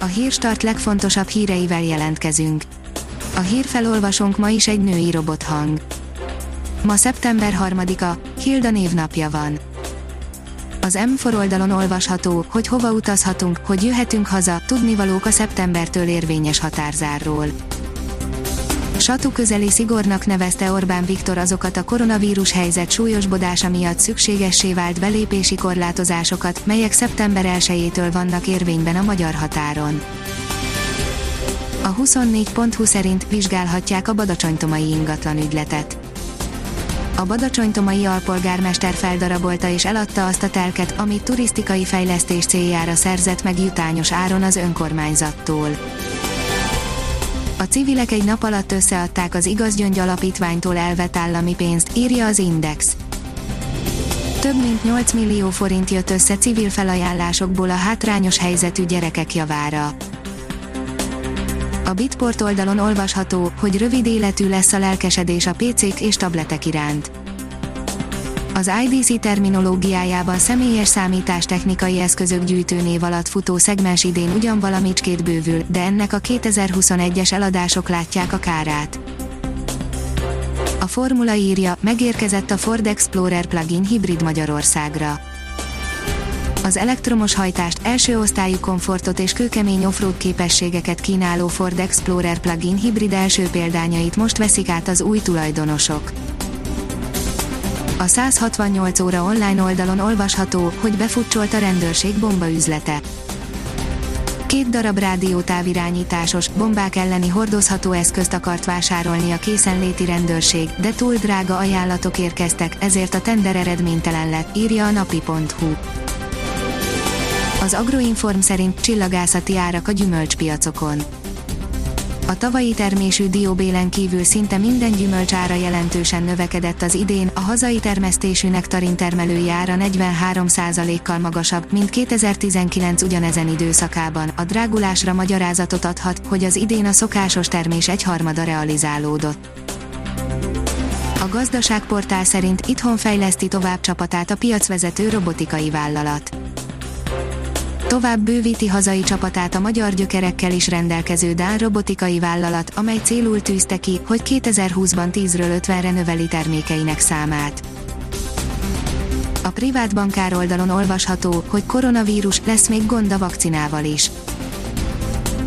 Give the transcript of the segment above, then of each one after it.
A hírstart legfontosabb híreivel jelentkezünk. A hírfelolvasónk ma is egy női robothang. Ma szeptember 3-a, Hilda névnapja van. Az M4 oldalon olvasható, hogy hova utazhatunk, hogy jöhetünk haza, tudnivalók a szeptembertől érvényes határzárról. Satu közeli szigornak nevezte Orbán Viktor azokat a koronavírus helyzet súlyosbodása miatt szükségessé vált belépési korlátozásokat, melyek szeptember 1-től vannak érvényben a magyar határon. A 24.20 szerint vizsgálhatják a badacsonytomai ingatlan ügyletet. A badacsonytomai alpolgármester feldarabolta és eladta azt a telket, amit turisztikai fejlesztés céljára szerzett meg jutányos áron az önkormányzattól. A civilek egy nap alatt összeadták az Igaz Gyöngy Alapítványtól elvett állami pénzt, írja az Index. Több mint 8 millió forint jött össze civil felajánlásokból a hátrányos helyzetű gyerekek javára. A Bitport oldalon olvasható, hogy rövid életű lesz a lelkesedés a PC-k és tabletek iránt. Az IDC terminológiájában személyes számítástechnikai eszközök gyűjtőnév alatt futó szegmens idén ugyan valamicskét bővül, de ennek a 2021-es eladások látják a kárát. A formula írja, megérkezett a Ford Explorer plug-in hibrid Magyarországra. Az elektromos hajtást, első osztályú komfortot és kőkemény offroad képességeket kínáló Ford Explorer plug-in hibrid első példányait most veszik át az új tulajdonosok. A 168 óra online oldalon olvasható, hogy befutcsolt a rendőrség bombaüzlete. Két darab rádiótávirányításos, bombák elleni hordozható eszközt akart vásárolni a készenléti rendőrség, de túl drága ajánlatok érkeztek, ezért a tender eredménytelen lett, írja a napi.hu. Az Agroinform szerint csillagászati árak a gyümölcspiacokon a tavalyi termésű dióbélen kívül szinte minden gyümölcs ára jelentősen növekedett az idén, a hazai termesztésű nektarin termelői ára 43%-kal magasabb, mint 2019 ugyanezen időszakában. A drágulásra magyarázatot adhat, hogy az idén a szokásos termés egyharmada realizálódott. A gazdaságportál szerint itthon fejleszti tovább csapatát a piacvezető robotikai vállalat Tovább bővíti hazai csapatát a magyar gyökerekkel is rendelkező Dán robotikai vállalat, amely célul tűzte ki, hogy 2020-ban 10-ről 50-re növeli termékeinek számát. A privát bankár oldalon olvasható, hogy koronavírus lesz még gond a vakcinával is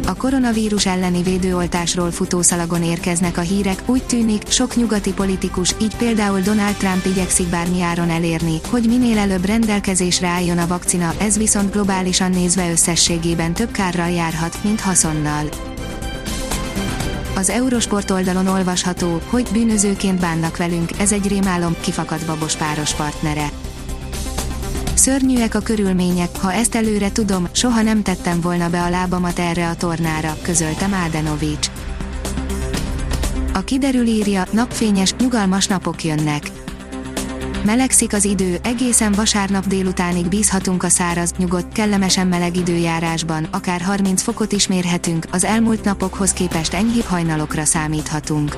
a koronavírus elleni védőoltásról futószalagon érkeznek a hírek, úgy tűnik, sok nyugati politikus, így például Donald Trump igyekszik bármi áron elérni, hogy minél előbb rendelkezésre álljon a vakcina, ez viszont globálisan nézve összességében több kárral járhat, mint haszonnal. Az Eurosport oldalon olvasható, hogy bűnözőként bánnak velünk, ez egy rémálom, kifakadt babos páros partnere. Szörnyűek a körülmények, ha ezt előre tudom, soha nem tettem volna be a lábamat erre a tornára, közölte Mádenovics. A kiderül írja, napfényes, nyugalmas napok jönnek. Melegszik az idő, egészen vasárnap délutánig bízhatunk a száraz, nyugodt, kellemesen meleg időjárásban, akár 30 fokot is mérhetünk, az elmúlt napokhoz képest enyhébb hajnalokra számíthatunk.